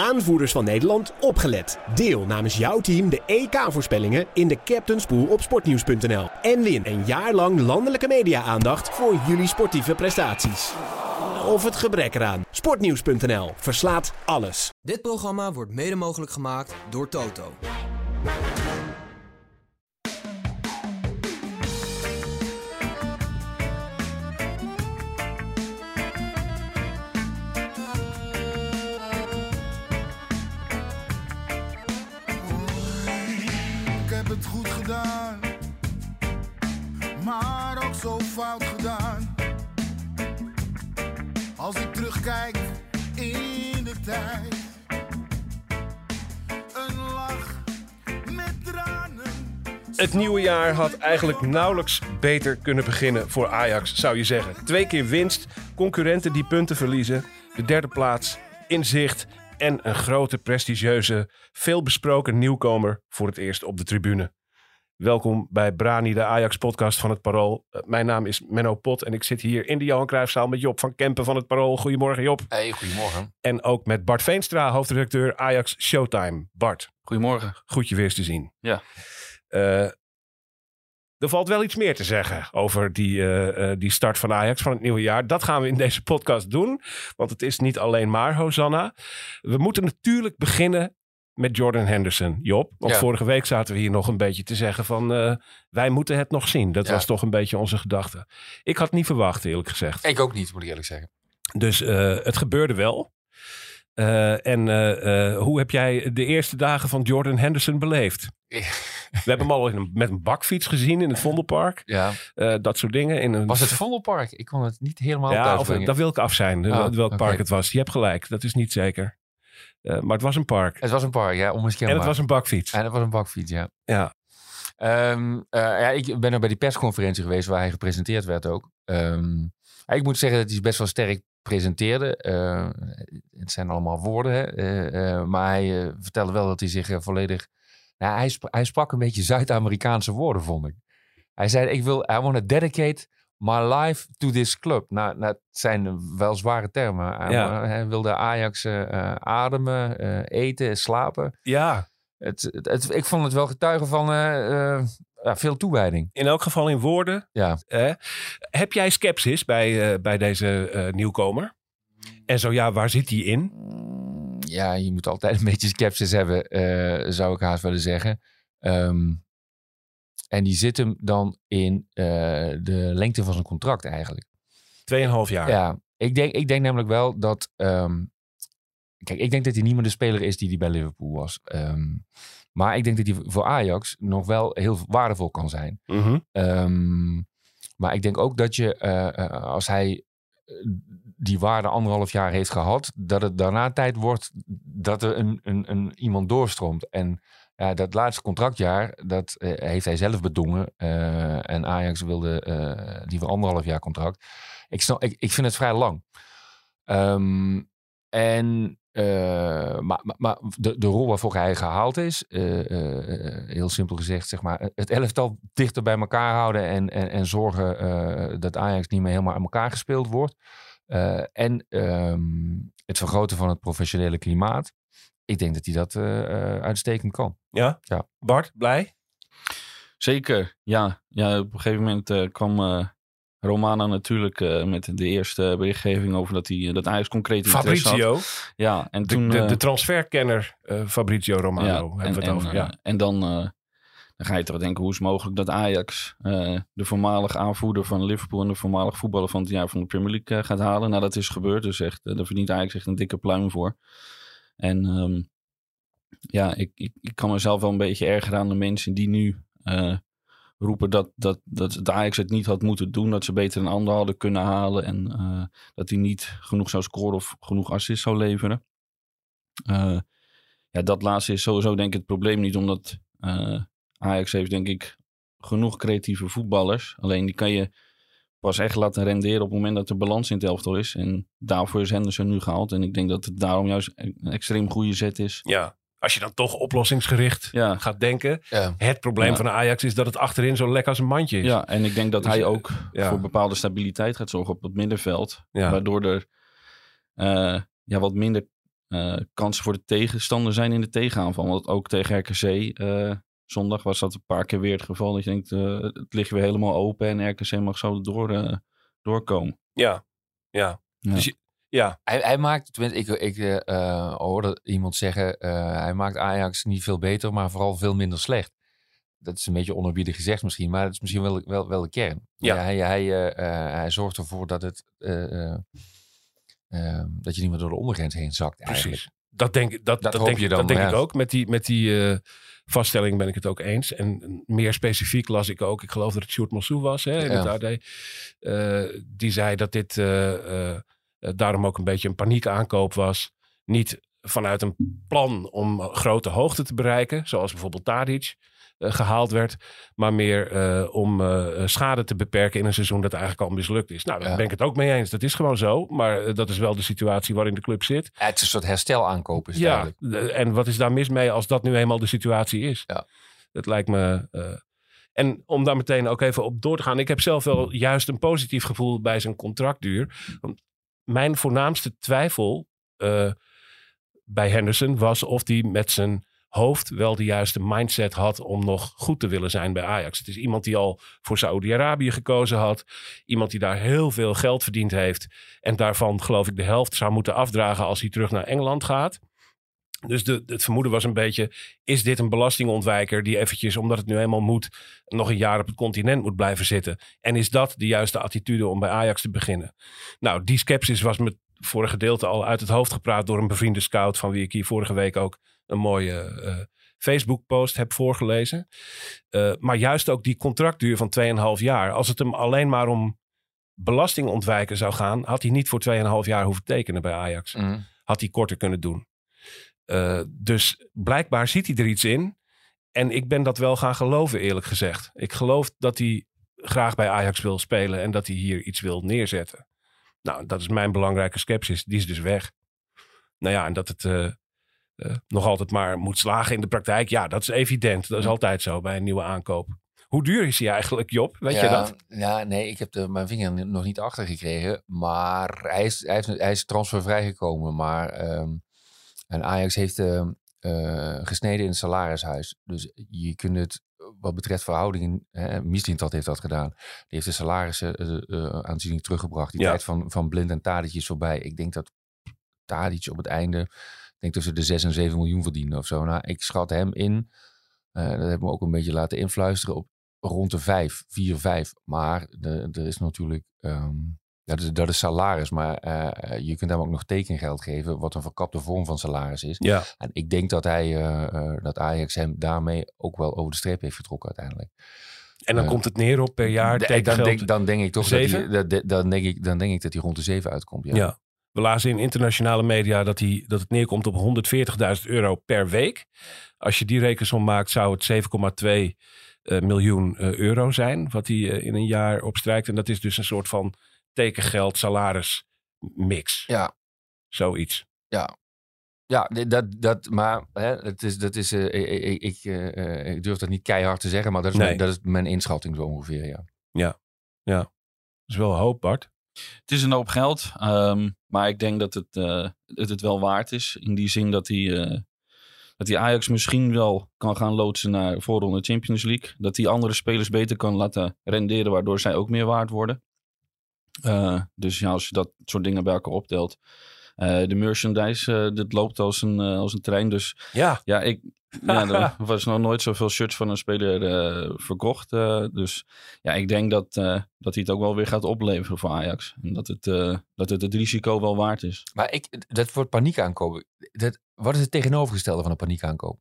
aanvoerders van Nederland, opgelet. Deel namens jouw team de EK-voorspellingen in de Captain's Pool op sportnieuws.nl. En win een jaar lang landelijke media-aandacht voor jullie sportieve prestaties. Of het gebrek eraan. Sportnieuws.nl verslaat alles. Dit programma wordt mede mogelijk gemaakt door Toto. Gedaan. Als ik terugkijk in de tijd, een lach met tranen. Het nieuwe jaar had eigenlijk nauwelijks beter kunnen beginnen voor Ajax, zou je zeggen. Twee keer winst, concurrenten die punten verliezen, de derde plaats in zicht en een grote, prestigieuze, veelbesproken nieuwkomer voor het eerst op de tribune. Welkom bij Brani, de Ajax-podcast van het Parool. Eh, mijn naam is Menno Pot en ik zit hier in de Johan Cruijffzaal met Job van Kempen van het Parool. Goedemorgen Job. Hey, goedemorgen. En ook met Bart Veenstra, hoofdredacteur Ajax Showtime. Bart, Goedemorgen. goed je weer eens te zien. Ja. Eh, er valt wel iets meer te zeggen over die, eh, die start van Ajax van het nieuwe jaar. Dat gaan we in deze podcast doen. Want het is niet alleen maar Hosanna. We moeten natuurlijk beginnen met Jordan Henderson, Job. Want Ja. vorige week zaten we hier nog een beetje te zeggen van... eh, wij moeten het nog zien. Dat Ja. was toch een beetje onze gedachte. Ik had niet verwacht, eerlijk gezegd. Ik ook niet, moet ik eerlijk zeggen. Dus eh, het gebeurde wel. Eh, en hoe heb jij de eerste dagen van Jordan Henderson beleefd? We hebben hem al een- met een bakfiets gezien in het Vondelpark. Ja. Dat soort dingen. In een, Was het Vondelpark? Ik kon het niet helemaal Ja, of, dat wil ik af zijn. Oh, welk park het was. Je hebt gelijk. Dat is niet zeker. Eh, maar het was een park. Het was een park, ja, onmiskenbaar. En het was een bakfiets. En het was een bakfiets, ja. Ja. Ehm, eh, ja, ik ben er bij die persconferentie geweest waar hij gepresenteerd werd ook. Ehm, ik moet zeggen dat hij best wel sterk presenteerde. Eh, het zijn allemaal woorden, hè. Maar hij vertelde wel dat hij zich volledig... Nou, hij, sp- hij sprak een beetje Zuid-Amerikaanse woorden, vond ik. Hij zei, ik wil, I want to dedicate my life to this club. Nou, nou het zijn wel zware termen. Ja. hij wilde Ajax eh, eh, ademen, eh, eten, slapen. ja, Het, het, het- ik vond het wel getuigen van ja, veel toewijding. in elk geval in woorden. Ja. Eh, heb jij sceptisch bij, bij deze nieuwkomer? En zo ja, waar zit hij in? Mm, Ja, je moet altijd een beetje sceptisch hebben, zou ik haast willen zeggen. Ehm, en die zit hem dan in eh, de lengte van zijn contract eigenlijk. Tweeënhalf jaar. Ja, ik denk, ik denk namelijk wel dat... ehm, kijk, ik denk dat hij niet meer de speler is die hij bij Liverpool was. Ehm, maar ik denk dat hij voor Ajax nog wel heel waardevol kan zijn. Mhm. Ehm, maar ik denk ook dat je, eh, eh, als hij die waarde anderhalf jaar heeft gehad, dat het daarna tijd wordt dat er een, een, een, iemand doorstroomt. En ja, dat laatste contractjaar, dat eh, heeft hij zelf bedongen. Eh, en Ajax wilde eh liever anderhalf jaar contract. Ik, ik, vind het vrij lang. Ehm, en, maar, maar, de, de rol waarvoor hij gehaald is, heel simpel gezegd, zeg maar, het elftal dichter bij elkaar houden en, en, en zorgen dat Ajax niet meer helemaal aan elkaar gespeeld wordt. En ehm, het vergroten van het professionele klimaat. Ik denk dat hij dat eh, eh, uitstekend kan. Ja? Ja. Bart, blij? Zeker, ja. ja op een gegeven moment eh, kwam eh, Romana natuurlijk eh, met de eerste berichtgeving over dat, hij, dat Ajax concreet interesse had. Fabrizio, Ja, en de, toen... de, de transferkenner eh, Fabrizio Romano ja, hebben en, we het en, over. Ja. en dan, eh, dan ga je toch denken, hoe is het mogelijk dat Ajax eh, de voormalige aanvoerder van Liverpool en de voormalig voetballer van het jaar van de Premier League gaat halen? Nou, dat is gebeurd, dus echt, daar verdient Ajax echt een dikke pluim voor. En ehm, ja, ik, ik, ik kan mezelf wel een beetje ergeren aan de mensen die nu eh, roepen dat, dat, dat Ajax het niet had moeten doen. Dat ze beter een ander hadden kunnen halen. En eh, dat hij niet genoeg zou scoren of genoeg assists zou leveren. Eh, ja, dat laatste is sowieso denk ik het probleem niet. Omdat Ajax heeft denk ik genoeg creatieve voetballers. Alleen die kan je pas echt laten renderen op het moment dat de balans in het elftal is. En daarvoor is Henderson nu gehaald. En ik denk dat het daarom juist een extreem goede zet is. ja. Als je dan toch oplossingsgericht Ja, gaat denken. Ja. Het probleem Ja. van de Ajax is dat het achterin zo lekker als een mandje is. ja en ik denk dat Dus, hij ook ja. voor bepaalde stabiliteit gaat zorgen op het middenveld. Ja. Waardoor er eh, ja, wat minder eh, kansen voor de tegenstander zijn in de tegenaanval. Want ook tegen RKC eh, zondag was dat een paar keer weer het geval. Dat je denkt, eh, het ligt weer helemaal open en RKC mag zo door, eh, doorkomen. Ja, ja. Ja. Dus je- ja, Hij, hij maakt, tenminste, ik, ik eh, hoorde iemand zeggen, eh, hij maakt Ajax niet veel beter, maar vooral veel minder slecht. Dat is een beetje onerbiedig gezegd misschien, maar het is misschien wel, wel, wel de kern. Ja. hij, hij, hij zorgt ervoor dat, het, eh, eh, eh, dat je niet meer door de ondergrens heen zakt eigenlijk. precies. Dat denk, ik- dat, Dat dat hoop denk, je ik- dan, dat denk ik ook. Met die, met die eh, vaststelling ben ik het ook eens. En meer specifiek las ik ook, ik geloof dat het Sjoerd Mossou was hè, in Ja. het AD. eh, die zei dat dit eh, eh, daarom ook een beetje een paniekaankoop was. Niet vanuit een plan om grote hoogte te bereiken, zoals bijvoorbeeld Tadic gehaald werd. Maar meer eh, om eh, schade te beperken in een seizoen dat eigenlijk al mislukt is. Nou, daar Ja. ben ik het ook mee eens. Dat is gewoon zo. Maar eh, dat is wel de situatie waarin de club zit. Het is een soort herstelaankoop is Ja, en wat is daar mis mee als dat nu eenmaal de situatie is? Ja. Dat lijkt me. eh, en om daar meteen ook even op door te gaan. Ik heb zelf wel juist een positief gevoel bij zijn contractduur. Want mijn voornaamste twijfel eh, bij Henderson was of hij met zijn hoofd wel de juiste mindset had om nog goed te willen zijn bij Ajax. Het is iemand die al voor Saoedi-Arabië gekozen had. Iemand die daar heel veel geld verdiend heeft. En daarvan geloof ik de helft zou moeten afdragen als hij terug naar Engeland gaat. Dus de, het vermoeden was een beetje, is dit een belastingontwijker die eventjes, omdat het nu eenmaal moet, nog een jaar op het continent moet blijven zitten? En is dat de juiste attitude om bij Ajax te beginnen? Nou, die sceptisch was me voor een gedeelte al uit het hoofd gepraat door een bevriende scout, van wie ik hier vorige week ook een mooie eh, Facebook-post heb voorgelezen. Eh, maar juist ook die contractduur van 2,5 jaar. Als het hem alleen maar om belastingontwijken zou gaan, had hij niet voor 2,5 jaar hoeven tekenen bij Ajax Mhm. had hij korter kunnen doen. Eh, dus blijkbaar ziet hij er iets in. En ik ben dat wel gaan geloven, eerlijk gezegd. Ik geloof dat hij graag bij Ajax wil spelen en dat hij hier iets wil neerzetten. Nou, dat is mijn belangrijke sceptisch. Die is dus weg. Nou ja, en dat het eh, nog altijd maar moet slagen in de praktijk. Ja, dat is evident. Dat is altijd zo bij een nieuwe aankoop. Hoe duur is hij eigenlijk, Job? Weet ja, je dat? Ja, nee, ik heb de, mijn vinger nog niet achter gekregen. Maar hij is, hij, heeft, hij is transfervrij gekomen. Maar ehm, en Ajax heeft ehm, eh, gesneden in het salarishuis. Dus je kunt het wat betreft verhoudingen... Mislintat heeft dat gedaan. Die heeft de salarissen eh, aanzienlijk teruggebracht. Die Ja. tijd van, van Blind en Tadic is voorbij. Ik denk dat Tadic op het einde... Ik denk tussen de 6 en 7 miljoen verdiende of zo. Nou, ik schat hem in... eh, dat hebben we ook een beetje laten influisteren op rond de 5, 4, 5. Maar er is natuurlijk, ehm, dat, is, dat is salaris, maar eh, je kunt hem ook nog tekengeld geven, wat een verkapte vorm van salaris is. Ja. En ik denk dat, hij, eh, dat Ajax hem daarmee ook wel over de streep heeft getrokken uiteindelijk. En dan komt het neer op per jaar dan, denk, dan denk ik toch dat hij, dan, denk ik, dan denk ik dat hij rond de 7 uitkomt. Ja. Ja. We lazen in internationale media dat, hij, dat het neerkomt op 140.000 euro per week. Als je die rekensom maakt, zou het 7,2 eh, miljoen eh, euro zijn. Wat hij eh, in een jaar opstrijkt. En dat is dus een soort van tekengeld, salaris mix. Ja. Zoiets. Ja, dit- dat, dat, maar hè, het is, dat is, ik, ik, durf dat niet keihard te zeggen, maar dat is, Nee. mijn, dat is mijn inschatting zo ongeveer, ja. Dat is wel hoop, Bart. Het is een hoop geld, ehm, maar ik denk dat het, het het wel waard is. In die zin dat hij, eh, dat hij Ajax misschien wel kan gaan loodsen naar voorronde Champions League. Dat hij andere spelers beter kan laten renderen, waardoor zij ook meer waard worden. Eh, dus ja, als je dat soort dingen bij elkaar optelt. Eh, de merchandise, eh dit loopt als een, eh, als een trein. Dus Ja, ja, ik, ja, er was nog nooit zoveel shirts van een speler eh, verkocht. eh, dus ja, ik denk dat, eh, dat hij het ook wel weer gaat opleveren voor Ajax. En dat het, eh, dat het het risico wel waard is. Maar ik, dat wordt paniekaankoop. Dat, wat is het tegenovergestelde van een paniekaankoop?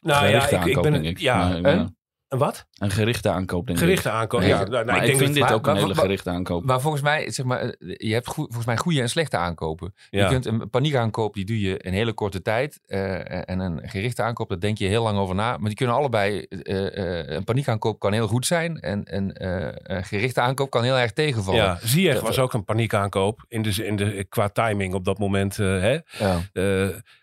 nou ja, Gerichte ik, ik aankoop, ben... denk ik. Ja, Maar, en? ja, een wat? een gerichte aankoop, denk Gerichte ik. aankoop. Ja, Ja, nou, nou, maar ik, denk vind dat- dit ook een maar- hele gerichte aankoop. Maar volgens mij, zeg maar, eh, je hebt goe- volgens mij goede en slechte aankopen. Ja. Je kunt een paniekaankoop, die doe je in hele korte tijd. eh, en een gerichte aankoop, daar denk je heel lang over na. Maar die kunnen allebei, eh, eh, een paniekaankoop kan heel goed zijn. En en eh, een gerichte aankoop kan heel erg tegenvallen. Ja, Ziyech was ook een paniekaankoop in de, in de, qua timing op dat moment. hè? Ja.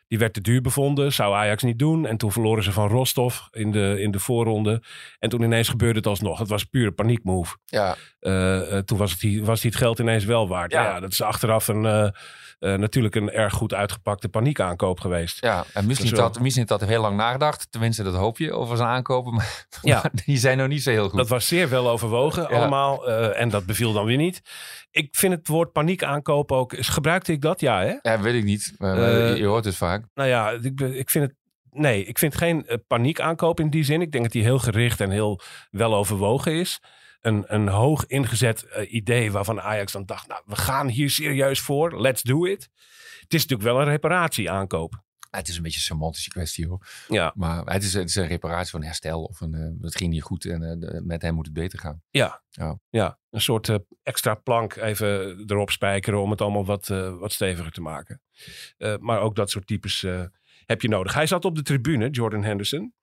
Eh, die werd te duur bevonden, zou Ajax niet doen. En toen verloren ze van Rostov in de, in de voorronde. En toen ineens gebeurde het alsnog. Het was pure paniekmove. ja. Eh, eh, toen was, het, was die het geld ineens wel waard. Ja. Ja. dat is achteraf een, eh, eh, natuurlijk een erg goed uitgepakte paniekaankoop geweest. Ja, en misschien is had, misschien had hij heel lang nagedacht. Tenminste, dat hoop je over zijn aankopen. Maar, Ja. maar die zijn nog niet zo heel goed. Dat was zeer wel overwogen Ja. allemaal. eh, en dat beviel dan weer niet. Ik vind het woord paniekaankoop ook... Gebruikte ik dat? Ja, hè? Ja, weet ik niet. Eh, je, hoort het vaak. Nou ja, ik, ik vind het... Nee, ik vind geen eh, paniekaankoop in die zin. Ik denk dat die heel gericht en heel wel overwogen is. Een, een hoog ingezet eh, idee waarvan Ajax dan dacht... nou, we gaan hier serieus voor. Let's do it. Het is natuurlijk wel een reparatieaankoop. Het is een beetje een semantische kwestie hoor. Ja, Maar het is, het is een reparatie van herstel. Of een, eh, het ging niet goed en eh, met hem moet het beter gaan. ja. Ja. ja. Een soort extra plank even erop spijkeren... om het allemaal wat, wat steviger te maken. Maar ook dat soort types heb je nodig. Hij zat op de tribune, Jordan Henderson.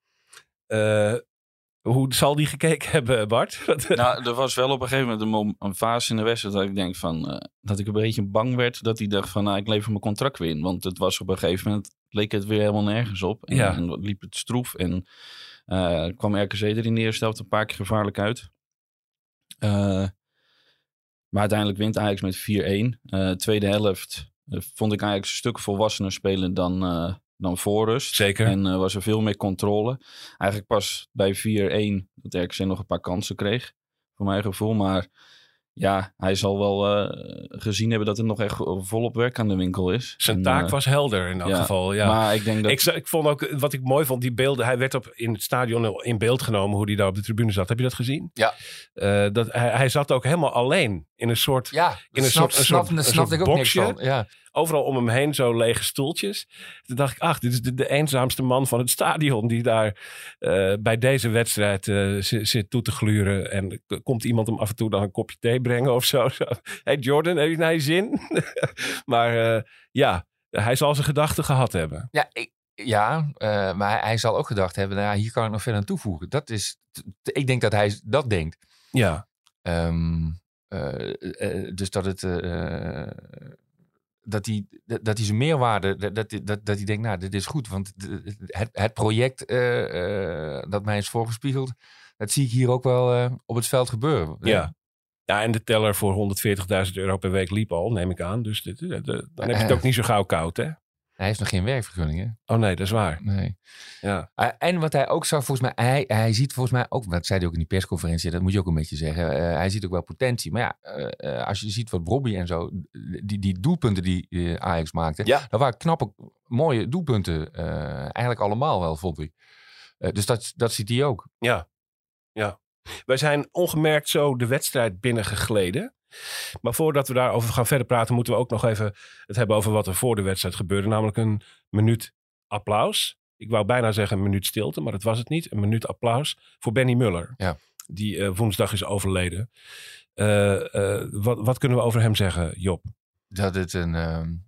Hoe zal die gekeken hebben, Bart? Nou, er was wel op een gegeven moment een, een fase in de wedstrijd dat ik denk van eh, dat ik een beetje bang werd dat hij dacht van nou, ik lever mijn contract weer in. Want het was op een gegeven moment leek het weer helemaal nergens op. En, Ja. en liep het stroef en eh, kwam RKC er in de eerste helft een paar keer gevaarlijk uit. Eh, maar uiteindelijk wint Ajax met 4-1. Eh, tweede helft vond ik Ajax een stuk volwassener spelen dan, dan voor rust. Zeker. En eh, was er veel meer controle. Eigenlijk pas bij 4-1 dat RKC nog een paar kansen kreeg. Voor mijn gevoel. Maar ja, hij zal wel eh, gezien hebben dat er nog echt volop werk aan de winkel is. Zijn En, taak eh, was helder in elk ja, geval. Ja. Maar ik denk dat... Ik, ik vond ook, wat ik mooi vond, die beelden. Hij werd op, in het stadion in beeld genomen hoe hij daar op de tribune zat. Heb je dat gezien? Ja. Eh, dat, hij, hij zat ook helemaal alleen in een soort, Ja, In een snap, soort- een snap, soort- daar een snapte soort ik ook niks van. Ja. Overal om hem heen zo lege stoeltjes. Toen dacht ik, ach, dit is de, de eenzaamste man van het stadion die daar eh, bij deze wedstrijd eh, zi- zit toe te gluren. En komt iemand hem af en toe dan een kopje thee brengen of zo. zo. hey Jordan, heb je naar je zin? maar eh, ja, hij zal zijn gedachten gehad hebben. Ja, ik, ja maar hij, zal ook gedacht hebben, nou hier kan ik nog verder aan toevoegen. Dat is, ik denk dat hij dat denkt. Ja, Ehm, eh, eh, dus dat het. Dat hij, dat hij zijn meerwaarde, dat, dat, dat, hij denkt, nou, dit is goed. Want het, het project eh, eh, dat mij is voorgespiegeld, dat zie ik hier ook wel eh, op het veld gebeuren. ja. Ja, en de teller voor 140.000 euro per week liep al, neem ik aan. Dus dan heb je het ook niet zo gauw koud, hè? Hij heeft nog geen werkvergunning, hè? Oh nee, dat is waar. Nee. Ja, Uh, en wat hij ook zag, volgens mij, hij, hij ziet volgens mij ook, dat zei hij ook in die persconferentie, dat moet je ook een beetje zeggen. uh, hij ziet ook wel potentie. Maar ja, uh, uh, als je ziet wat Bobby en zo, die, die doelpunten die Ajax maakte, Ja. dat waren knappe, mooie doelpunten. eigenlijk allemaal wel, vond ik. Dus dat, dat ziet hij ook. ja, ja. Wij zijn ongemerkt zo de wedstrijd binnengegleden. Maar voordat we daarover gaan verder praten, moeten we ook nog even het hebben over wat er voor de wedstrijd gebeurde. Namelijk een minuut applaus. Ik wou bijna zeggen een minuut stilte, maar dat was het niet. Een minuut applaus voor Benny Muller. Ja. Die uh, woensdag is overleden. Uh, uh, wat, wat, kunnen we over hem zeggen, Job? Dat het een, um,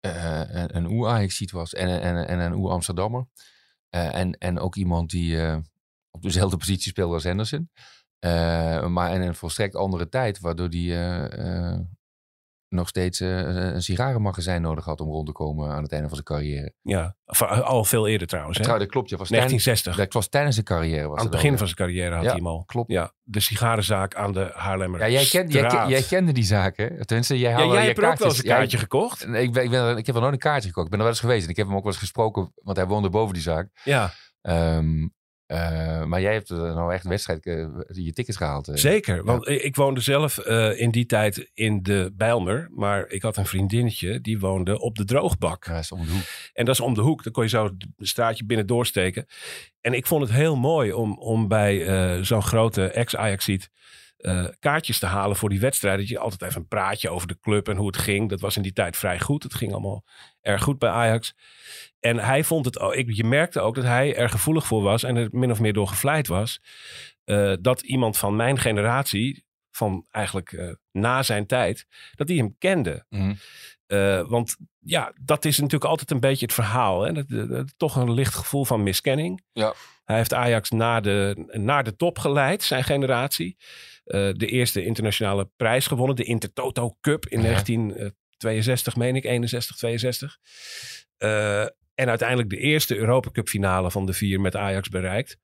een, een oer-Ajax was en, en, en een oer-Amsterdammer. En, en ook iemand die op dezelfde positie speelde als Henderson. Uh, maar in een volstrekt andere tijd, waardoor hij uh, nog steeds een sigarenmagazijn nodig had om rond te komen aan het einde van zijn carrière. Ja, al veel eerder trouwens. Hè? Trouw, dat klopt. Ja, was 1960. Tijdens, dat was tijdens zijn carrière. Was aan het begin van zijn carrière had ja, hij hem al. Klopt. Ja, de sigarenzaak aan de Haarlemmer Ja, jij, jij, jij, kende die zaak, hè? Tenminste, jij, ja, jij hebt ook wel eens een kaartje ja, gekocht. Ik, ik, ben, ik, ben, ik heb er nooit een kaartje gekocht. Ik ben er wel eens geweest. En ik heb hem ook wel eens gesproken, want hij woonde boven die zaak. Ja. Um, Uh, maar jij hebt er nou echt een wedstrijd uh, je tickets gehaald. Uh. Zeker, want ja. ik woonde zelf eh, in die tijd in de Bijlmer. Maar ik had een vriendinnetje die woonde op de droogbak. Ja, dat is om de hoek. En dat is om de hoek. Dan kon je zo het straatje binnen doorsteken. En ik vond het heel mooi om, om bij eh, zo'n grote ex-Ajaxiet... Uh, kaartjes te halen voor die wedstrijd. Dat je altijd even een praatje over de club en hoe het ging. Dat was in die tijd vrij goed. Het ging allemaal erg goed bij Ajax. En hij vond het ook. Je merkte ook dat hij er gevoelig voor was en er min of meer door gevleid was. Uh, dat iemand van mijn generatie, van eigenlijk uh, na zijn tijd, dat hij hem kende. Mm. Uh, want ja, dat is natuurlijk altijd een beetje het verhaal. Hè? Dat, dat, dat, toch een licht gevoel van miskenning. Ja. Hij heeft Ajax naar de, naar de top geleid, zijn generatie. Uh, de eerste internationale prijs gewonnen, de Intertoto Cup in ja. 1962, meen ik, 61, 62. Uh, en uiteindelijk de eerste Europa Cup finale van de vier met Ajax bereikt.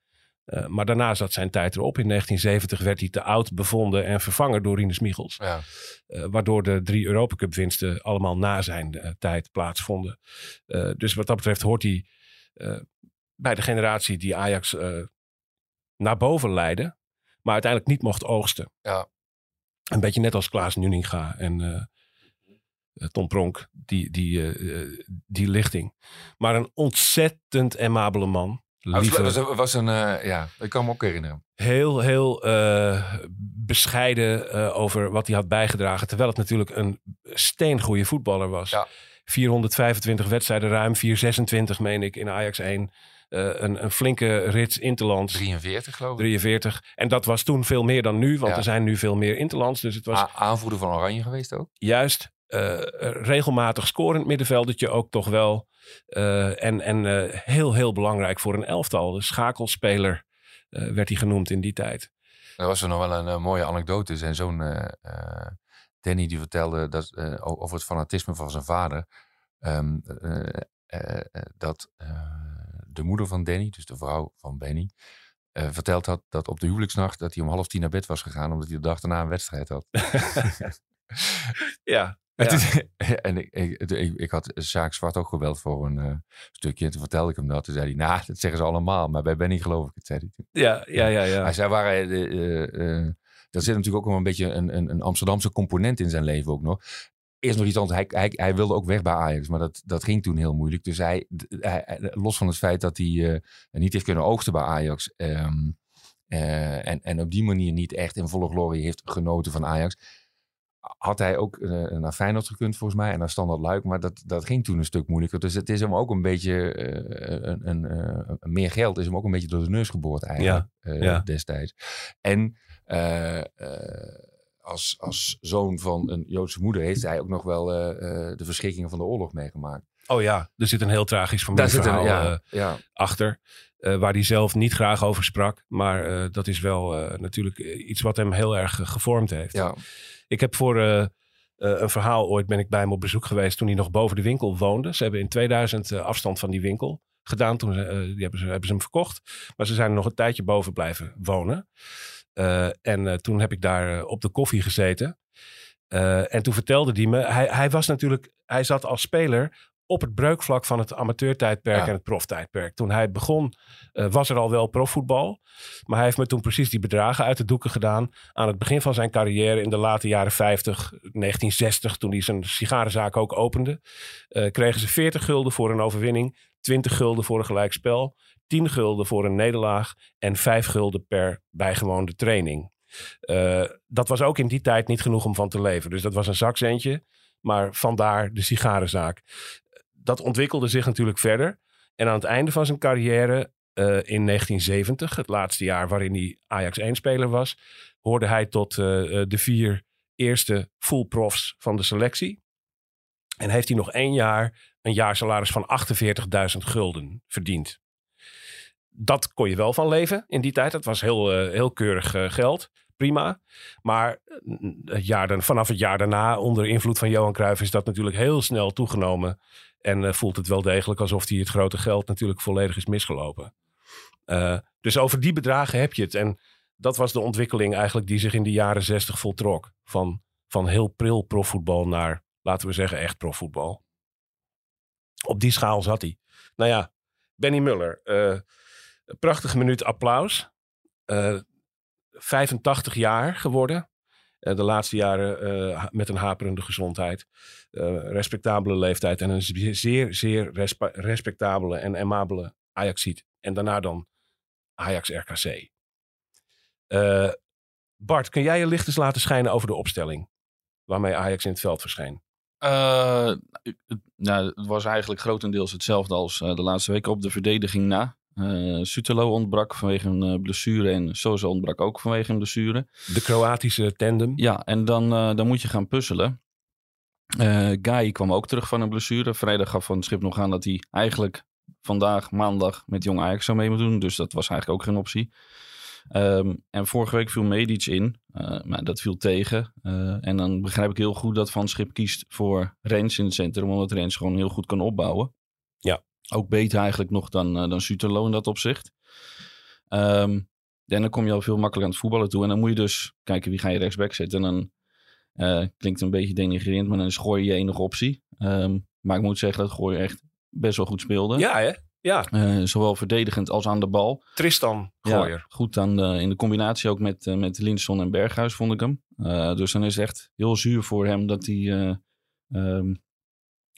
Eh, maar daarna zat zijn tijd erop. In 1970 werd hij te oud bevonden en vervangen door Rinus Michels. Ja. Eh, waardoor de drie Europa Cup winsten allemaal na zijn eh, tijd plaatsvonden. Eh, dus wat dat betreft hoort hij eh, bij de generatie die Ajax eh, naar boven leidde. Maar uiteindelijk niet mocht oogsten. Ja. Een beetje net als Klaas Nuninga en eh, eh, Tom Pronk. Die, die, eh, eh, die lichting. Maar een ontzettend amabele man. Hij was, was, was een, eh, ja, ik kan me ook herinneren. heel, heel eh, bescheiden eh, over wat hij had bijgedragen. Terwijl het natuurlijk een steengoede voetballer was. Ja. 425 wedstrijden, ruim 426 meen ik in Ajax 1. Eh, een, een flinke rits interlands. 43 geloof ik. 43. En dat was toen veel meer dan nu, want Ja. er zijn nu veel meer interlands. Dus het was A- aanvoerder van Oranje geweest ook. juist eh, regelmatig scorend middenveldetje ook toch wel. Eh, en en eh, heel, heel belangrijk voor een elftal. De schakelspeler eh, werd hij genoemd in die tijd. Er was er nog wel een eh, mooie anekdote. Zijn zoon eh, eh, Danny die vertelde dat, eh, over het fanatisme van zijn vader. Ehm, eh, eh, eh, dat eh, de moeder van Danny, dus de vrouw van Benny, eh, verteld had dat op de huwelijksnacht dat hij om half tien naar bed was gegaan omdat hij de dag daarna een wedstrijd had. Ja, Het Ja. is- en ik, ik, ik, ik had Sjaak Zwart ook gebeld voor een eh, stukje. En toen vertelde ik hem dat. Toen zei hij, nou, dat zeggen ze allemaal. Maar bij Benny geloof ik het, zei hij. Ja, ja, ja. ja. Hij zei, waar, eh, eh, eh, er zit natuurlijk ook nog een beetje een, een, een Amsterdamse component in zijn leven ook nog. Eerst nog iets anders. Hij, hij, hij wilde ook weg bij Ajax, maar dat, dat ging toen heel moeilijk. Dus hij, hij- los van het feit dat hij niet heeft kunnen oogsten bij Ajax. ehm, eh, en, en op die manier niet echt in volle glorie heeft genoten van Ajax. Had hij ook eh, naar Feyenoord gekund volgens mij en naar Standard Luik. Maar dat, dat ging toen een stuk moeilijker. Dus het is hem ook een beetje, eh, een, een, eh, meer geld is hem ook een beetje door de neus geboord eigenlijk eh, ja. destijds. En als, als zoon van een Joodse moeder heeft hij ook nog wel de verschrikkingen van de oorlog meegemaakt. Oh ja, er zit een heel tragisch Daar zit een, familieverhaal ja, ja, achter. waar hij zelf niet graag over sprak. Maar dat is wel natuurlijk iets wat hem heel erg gevormd heeft. ja, Ik heb voor eh, eh, een verhaal ooit ben ik bij hem op bezoek geweest toen hij nog boven de winkel woonde. Ze hebben in 2000 eh, afstand van die winkel gedaan. Toen die hebben, ze, hebben ze hem verkocht. Maar ze zijn nog een tijdje boven blijven wonen. En toen heb ik daar op de koffie gezeten. En toen vertelde hij me, hij, hij was natuurlijk, hij zat als speler op het breukvlak van het amateurtijdperk Ja. en het proftijdperk. Toen hij begon, eh, was er al wel profvoetbal. Maar hij heeft me toen precies die bedragen uit de doeken gedaan. Aan het begin van zijn carrière in de late jaren 50, 1960, toen hij zijn sigarenzaak ook opende, eh, kregen ze 40 gulden voor een overwinning, 20 gulden voor een gelijkspel, 10 gulden voor een nederlaag en 5 gulden per bijgewoonde training. Eh, dat was ook in die tijd niet genoeg om van te leven. Dus dat was een zakcentje, maar vandaar de sigarenzaak. Dat ontwikkelde zich natuurlijk verder. En aan het einde van zijn carrière eh, in 1970, het laatste jaar waarin hij Ajax 1-speler was, hoorde hij tot eh, eh, de vier eerste full profs van de selectie. En heeft hij nog één jaar een jaarsalaris van 48.000 gulden verdiend. Dat kon je wel van leven in die tijd. Dat was heel, heel keurig geld. Prima. Maar eh, het jaar, dan- vanaf het jaar daarna, onder invloed van Johan Cruijff, is dat natuurlijk heel snel toegenomen. En eh, voelt het wel degelijk alsof hij het grote geld natuurlijk volledig is misgelopen. Eh, dus over die bedragen heb je het. En dat was de ontwikkeling eigenlijk die zich in de jaren zestig voltrok. Van, van heel pril profvoetbal naar, laten we zeggen, echt profvoetbal. Op die schaal zat hij. Nou ja, Benny Muller. een prachtige minuut applaus. Eh, 85 jaar geworden. Eh, de laatste jaren eh, met een haperende gezondheid. Eh, respectabele leeftijd en een zeer, zeer, zeer respe- respectabele en amabele Ajaxiet. En daarna dan Ajax RKC. Bart, kun jij je licht eens laten schijnen over de opstelling? Waarmee Ajax in het veld verscheen. Nou, het was eigenlijk grotendeels hetzelfde als de laatste weken op de verdediging na. Eh Sutelo ontbrak vanwege een eh, blessure en Sosa ontbrak ook vanwege een blessure. De Kroatische tandem. Ja, en dan, eh, dan moet je gaan puzzelen. Eh Guy kwam ook terug van een blessure. Vrijdag gaf Van Schip nog aan dat hij eigenlijk vandaag, maandag, met Jong Ajax zou mee moeten doen. Dus dat was eigenlijk ook geen optie. Ehm, en vorige week viel Medic in, maar dat viel tegen. En dan begrijp ik heel goed dat Van Schip kiest voor Rens in het centrum, omdat Rens gewoon heel goed kan opbouwen. Ja. Ook beter eigenlijk nog dan, eh dan Suterlo in dat opzicht. Ehm, en dan kom je al veel makkelijker aan het voetballen toe. En dan moet je dus kijken wie ga je rechtsback zetten. En dan eh, klinkt het een beetje denigrerend, maar dan is Gooi je enige optie. Ehm, maar ik moet zeggen dat Gooi echt best wel goed speelde. Ja, hè? Ja, Eh, zowel verdedigend als aan de bal. Tristan Ja, Gooier. goed aan de, in de combinatie ook met, met Linson en Berghuis vond ik hem. Dus dan is het echt heel zuur voor hem dat hij eh, ehm,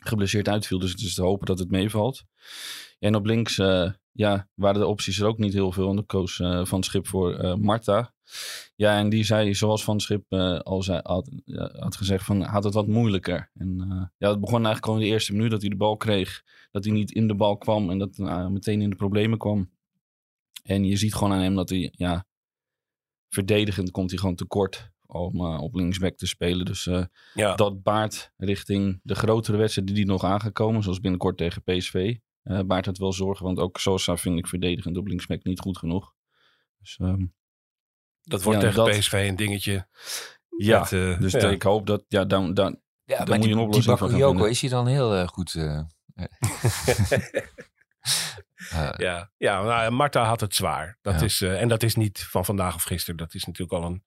geblesseerd uitviel. Dus het is te hopen dat het meevalt. En op links eh, ja, waren de opties er ook niet heel veel. En de koos eh, Van Schip voor eh Marta. Ja, en die zei, zoals Van Schip al zei, had, had gezegd, van, had het wat moeilijker. En ja, het begon eigenlijk gewoon in de eerste minuut dat hij de bal kreeg. Dat hij niet in de bal kwam en dat meteen in de problemen kwam. En je ziet gewoon aan hem dat hij, ja, verdedigend komt hij gewoon tekort om eh, op linksback te spelen. Dus eh, Ja. dat baart richting de grotere wedstrijden die nog aangekomen, zoals binnenkort tegen PSV, eh, baart het wel zorgen. Want ook Sosa vind ik verdedigend op linksback niet goed genoeg. Dus ehm, Dat wordt Ja, tegen dat- PSV een dingetje. ja, Met, dus ja. ik hoop dat, ja, dan, dan, Ja, maar moet je die, een die oplossing gaan Bakayoko, vinden. is hij dan heel goed? Ja, ja nou, ja, Marta had het zwaar. Dat Ja. is, eh, en dat is niet van vandaag of gisteren. Dat is natuurlijk al een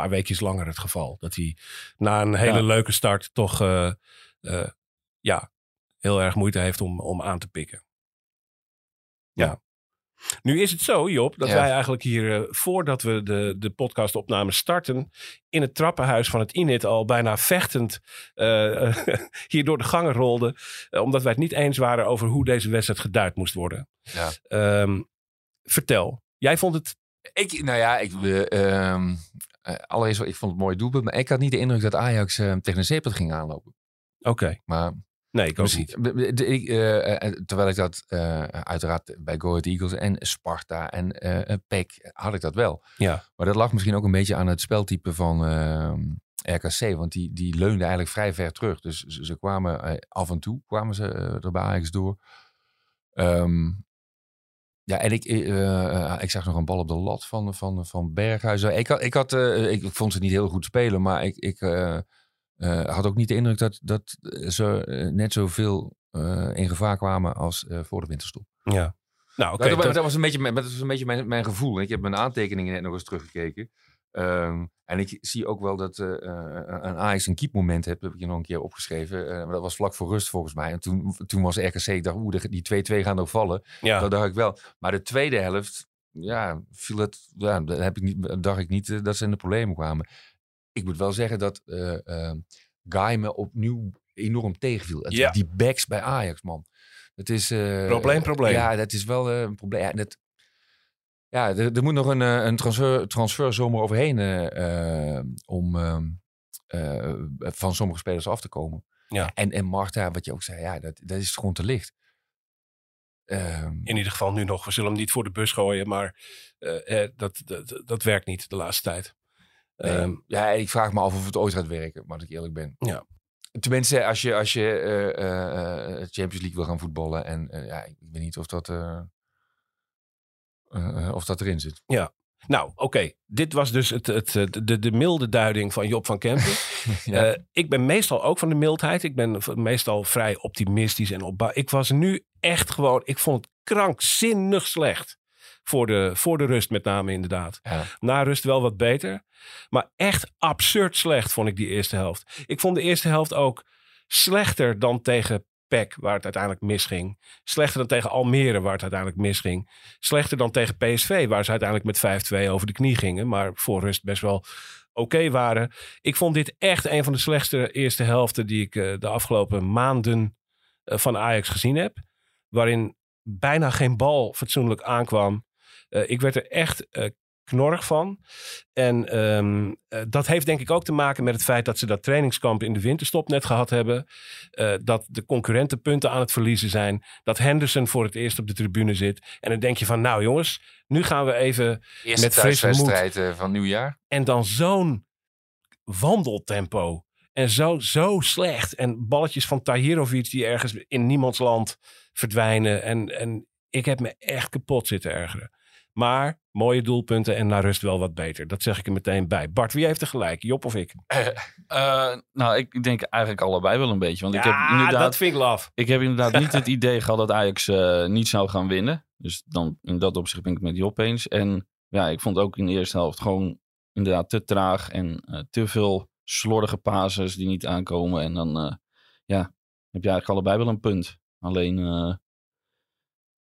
paar weekjes langer het geval. Dat hij na een hele Ja. leuke start toch eh, eh, ja, heel erg moeite heeft om, om aan te pikken. Ja. Nu is het zo, Job, dat Ja. wij eigenlijk hier, eh, voordat we de, de podcastopname starten, in het trappenhuis van het Init al bijna vechtend hier door de gangen rolden. omdat wij het niet eens waren over hoe deze wedstrijd geduid moest worden. Ja. Ehm, vertel, jij vond het. Ik, nou ja, ik, ehm, eh, allereerst, ik vond het mooi doelpunt. Maar ik had niet de indruk dat Ajax eh, tegen een zeepert ging aanlopen. Oké, Maar nee, ik ook niet. ik, eh, eh, terwijl ik dat eh, uiteraard bij Go Ahead Eagles en Sparta en PEC had ik dat wel. Ja. Maar dat lag misschien ook een beetje aan het speltype van ehm, RKC. Want die, die leunde eigenlijk vrij ver terug. Dus ze, ze kwamen eh, af en toe kwamen ze eh, er bij Ajax door. Ehm, ja, en ik, eh, eh, ik zag nog een bal op de lat van, van, van Berghuizen. Ik, had, ik, had, eh, ik, ik vond ze niet heel goed spelen, maar ik, ik had ook niet de indruk dat, dat ze net zoveel in gevaar kwamen als voor de winterstop. Ja. Nou, oké. Dat, dat- dat was een beetje, dat was een beetje mijn, mijn gevoel. Ik heb mijn aantekeningen net nog eens teruggekeken. Ehm, en ik zie ook wel dat eh, een Ajax een keepmoment heeft. Dat heb ik je nog een keer opgeschreven. Eh, maar dat was vlak voor rust volgens mij. En toen, toen was RKC, ik dacht, oeh, die 2-2 gaan nog vallen. ja. Dat dacht ik wel. Maar de tweede helft, ja, viel het, ja, dat heb ik niet, dacht ik niet dat ze in de problemen kwamen. Ik moet wel zeggen dat eh eh, Guy me opnieuw enorm tegenviel. Ja. Die backs bij Ajax, man. Het is... Probleem, probleem. Ja, dat is wel een probleem. Ja, dat, ja er, er moet nog een, eh, een transfer, transferzomer overheen eh, eh, om ehm, eh, van sommige spelers af te komen. Ja. En, en Marta, wat je ook zei, ja, dat, dat is gewoon te licht. Ehm, In ieder geval nu nog. We zullen hem niet voor de bus gooien, maar dat, dat, dat werkt niet de laatste tijd. Nee. Ehm, ja, ik vraag me af of het ooit gaat werken, maar dat ik eerlijk ben. Ja. Tenminste, als je, als je Champions League wil gaan voetballen. En ja, ik weet niet of dat, eh, eh, of dat erin zit. nou, oké. Dit was dus het, het, de, de milde duiding van Job van Kempen. Ja. Eh, ik ben meestal ook van de mildheid. Ik ben meestal vrij optimistisch en opbouw. Ik was nu echt gewoon... Ik vond het krankzinnig slecht. Voor de, voor de rust met name inderdaad. Ja. Na rust wel wat beter. Maar echt absurd slecht vond ik die eerste helft. Ik vond de eerste helft ook slechter dan tegen PEC, waar het uiteindelijk misging. Slechter dan tegen Almere, waar het uiteindelijk misging. Slechter dan tegen PSV, waar ze uiteindelijk met 5-2 over de knie gingen. Maar voor rust best wel oké waren. Ik vond dit echt een van de slechtste eerste helften die ik eh, de afgelopen maanden eh, van Ajax gezien heb. Waarin bijna geen bal fatsoenlijk aankwam. Eh, ik werd er echt knorrig van. En ehm, eh, dat heeft denk ik ook te maken met het feit dat ze dat trainingskamp in de winterstop net gehad hebben. Eh, dat de concurrenten punten aan het verliezen zijn. Dat Henderson voor het eerst op de tribune zit. En dan denk je van nou jongens, nu gaan we even Eerste Met frisse thuiswedstrijd eh, van nieuwjaar. en dan zo'n wandeltempo. En zo, zo slecht. En balletjes van Tahirovic die ergens in niemands land verdwijnen. En, en ik heb me echt kapot zitten ergeren. Maar mooie doelpunten en naar rust wel wat beter. Dat zeg ik er meteen bij. Bart, wie heeft er gelijk? Job of ik? Eh, nou, ik denk eigenlijk allebei wel een beetje. Want ik heb inderdaad, dat vind ik laf. ik heb inderdaad niet het idee gehad dat Ajax eh, niet zou gaan winnen. Dus dan in dat opzicht ben ik het met Job eens. En ja, ik vond ook in de eerste helft gewoon inderdaad te traag en eh, te veel slordige passes die niet aankomen. En dan eh, ja, heb je eigenlijk allebei wel een punt. Alleen eh,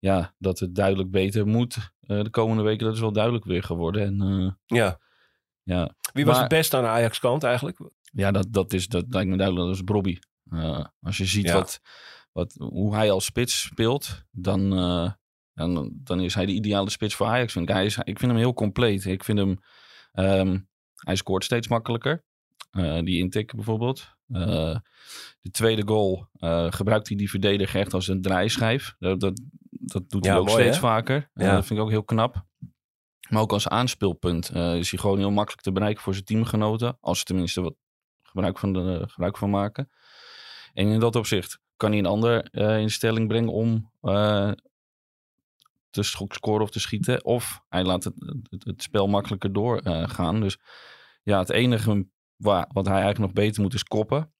ja, dat het duidelijk beter moet eh, de komende weken, dat is wel duidelijk weer geworden. En eh, Ja. ja, Wie was Maar- het best aan de Ajax-kant eigenlijk? ja, dat, dat, is, dat lijkt me duidelijk. Dat is Brobby. Eh, als je ziet Ja. wat, wat, hoe hij als spits speelt, dan, dan, dan is hij de ideale spits voor Ajax. Vind ik. Hij is, ik vind hem heel compleet. Ik vind hem, ehm, hij scoort steeds makkelijker. Die intik bijvoorbeeld. De tweede goal gebruikt hij die verdediger echt als een draaischijf. Dat, dat, dat doet Ja, hij ook mooi, steeds hè? vaker. Eh, dat vind ik ook heel knap. Maar ook als aanspeelpunt eh, is hij gewoon heel makkelijk te bereiken voor zijn teamgenoten. Als ze tenminste wat gebruik van, de, gebruik van maken. En in dat opzicht kan hij een ander eh, in stelling brengen om te scoren of te schieten. Of hij laat het, het, het spel makkelijker doorgaan. dus ja, het enige waar, wat hij eigenlijk nog beter moet is koppen.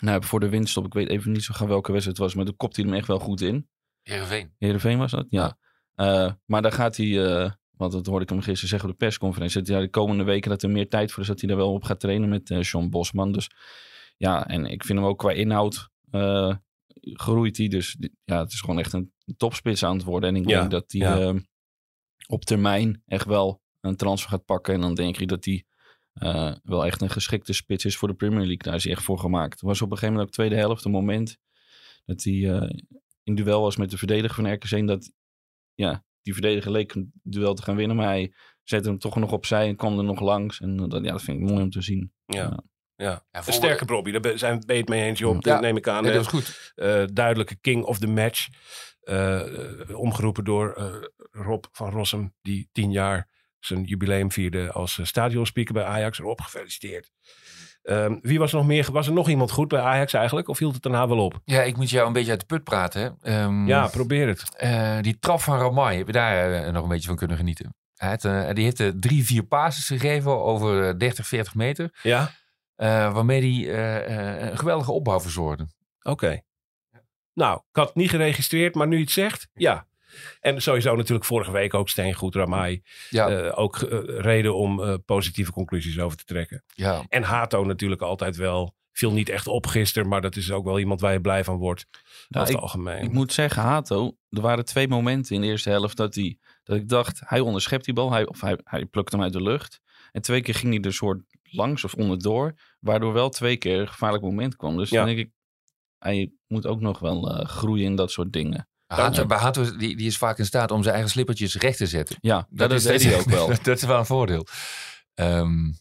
Nou, voor de winststop, ik weet even niet zo gaan welke wedstrijd het was, maar dan kopt hij hem echt wel goed in. Heerenveen. Heerenveen was dat? Ja. Eh, maar daar gaat hij, eh, want dat hoorde ik hem gisteren zeggen op de persconferentie, dat hij de komende weken dat er meer tijd voor is, dat hij daar wel op gaat trainen met eh John Bosman. Dus ja, en ik vind hem ook qua inhoud groeit hij. Dus ja, het is gewoon echt een topspits aan het worden. En ik Ja, denk dat hij ja. eh, op termijn echt wel een transfer gaat pakken. En dan denk ik dat hij wel echt een geschikte spits is voor de Premier League. Daar is hij echt voor gemaakt. Er was op een gegeven moment ook tweede helft een moment dat hij in duel was met de verdediger van RKC. En dat ja, die verdediger leek een duel te gaan winnen. Maar hij zette hem toch nog opzij en kwam er nog langs. En eh, dat, ja, dat vind ik mooi om te zien. Ja. Ja. ja. Ja, Een voor- sterke Bobby, daar ben- zijn ben je het mee eens, Job. Ja. Dat neem ik aan. Nee, dat is goed. Eh, duidelijke king of the match. Eh, eh, omgeroepen door eh, Rob van Rossum, die tien jaar zijn jubileum vierde als eh, stadionspeaker bij Ajax. Rob, gefeliciteerd. Ehm, wie was er nog meer? Was er nog iemand goed bij Ajax eigenlijk? Of hield het daarna wel op? Ja, ik moet jou een beetje uit de put praten. Hè. Ehm, Ja, probeer het. eh, die trap van Ramai, heb je daar eh, nog een beetje van kunnen genieten? Hij heeft, eh, die heeft eh, drie, vier passes gegeven over eh, 30, 40 meter. Ja? waarmee hij een geweldige opbouw verzorgde. Oké. Nou, ik had het niet geregistreerd, maar nu het zegt, ja. En sowieso natuurlijk vorige week ook steengoed Ramai. Ja, Eh, ook eh, reden om eh, positieve conclusies over te trekken. ja. En Hato natuurlijk altijd wel. Viel niet echt op gisteren, maar dat is ook wel iemand waar je blij van wordt. Nou, over het algemeen. Ik moet zeggen, Hato, er waren twee momenten in de eerste helft dat, hij, dat ik dacht, hij onderschept die bal, hij, of hij, hij plukt hem uit de lucht. En twee keer ging hij er soort langs of onderdoor, waardoor wel twee keer een gevaarlijk moment kwam. Dus Ja. dan denk ik, hij moet ook nog wel eh, groeien in dat soort dingen. Hato, bij Hato, die, die is vaak in staat om zijn eigen slippertjes recht te zetten. Ja, dat, dat deed hij ook wel. dat is wel een voordeel. Ehm,